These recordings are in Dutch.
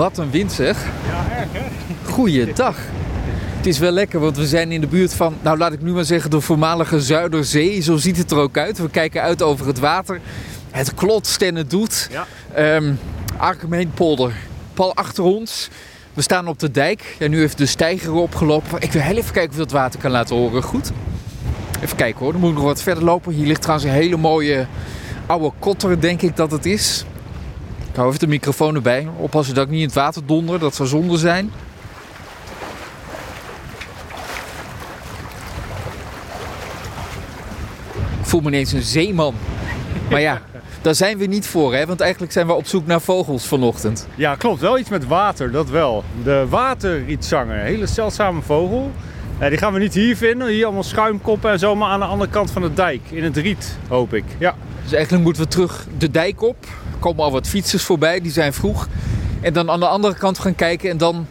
Wat een wind zeg. Ja, erg hè? Goeiedag. Het is wel lekker, want we zijn in de buurt van, nou laat ik nu maar zeggen, de voormalige Zuiderzee. Zo ziet het er ook uit. We kijken uit over het water. Het klotst en het doet. Ja. Arkhemheenpolder. Pal achter ons. We staan op de dijk. Ja, nu heeft de steiger opgelopen. Ik wil heel even kijken of dat water kan laten horen. Goed. Even kijken hoor. Dan moet ik nog wat verder lopen. Hier ligt trouwens een hele mooie oude kotter, denk ik dat het is. Ik hou even de microfoon erbij. Oppassen dat ik niet in het water donder. Dat zou zonde zijn. Ik voel me ineens een zeeman. Maar ja, daar zijn we niet voor, hè? Want eigenlijk zijn we op zoek naar vogels vanochtend. Ja, klopt. Wel iets met water, dat wel. De waterrietzanger, een hele zeldzame vogel. Eh, die gaan we niet hier vinden. Hier allemaal schuimkoppen en zo, maar aan de andere kant van de dijk. In het riet, hoop ik. Ja. Dus eigenlijk moeten we terug de dijk op. Komen al wat fietsers voorbij, die zijn vroeg. En dan aan de andere kant gaan kijken en dan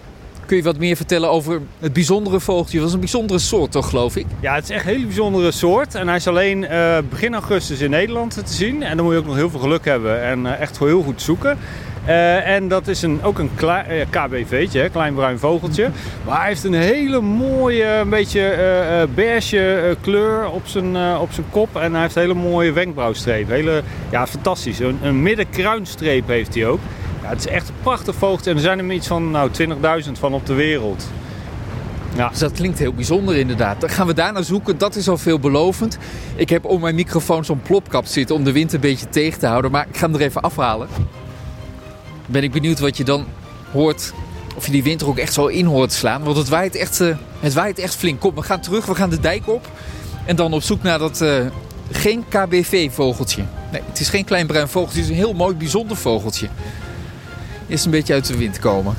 kun je wat meer vertellen over het bijzondere vogeltje. Dat was een bijzondere soort toch, geloof ik? ja, het is echt een hele bijzondere soort. En hij is alleen eh, begin augustus in Nederland te zien. En dan moet je ook nog heel veel geluk hebben en eh, echt heel goed zoeken. Eh, en dat is een, ook een klei- eh, KBV'tje, klein bruin vogeltje. Maar hij heeft een hele mooie, een beetje eh, beige kleur op zijn, op zijn kop. En hij heeft een hele mooie wenkbrauwstreep. Hele, ja, fantastisch. Een, een middenkruinstreep heeft hij ook. Ja, het is echt een prachtig vogeltje. En er zijn er iets van nou, 20.000 van op de wereld. Ja. Dus dat klinkt heel bijzonder inderdaad. Dan gaan we daar naar zoeken. Dat is al veelbelovend. Ik heb om mijn microfoon zo'n plopkap zitten om de wind een beetje tegen te houden. Maar ik ga hem er even afhalen. Ben ik benieuwd wat je dan hoort. Of je die wind er ook echt zo in hoort slaan. Want het waait echt, eh, het waait echt flink. Kom, we gaan terug. We gaan de dijk op. En dan op zoek naar dat... eh, geen KBV-vogeltje. Nee, het is geen klein bruin vogeltje. Het is een heel mooi, bijzonder vogeltje. Eerst een beetje uit de wind komen.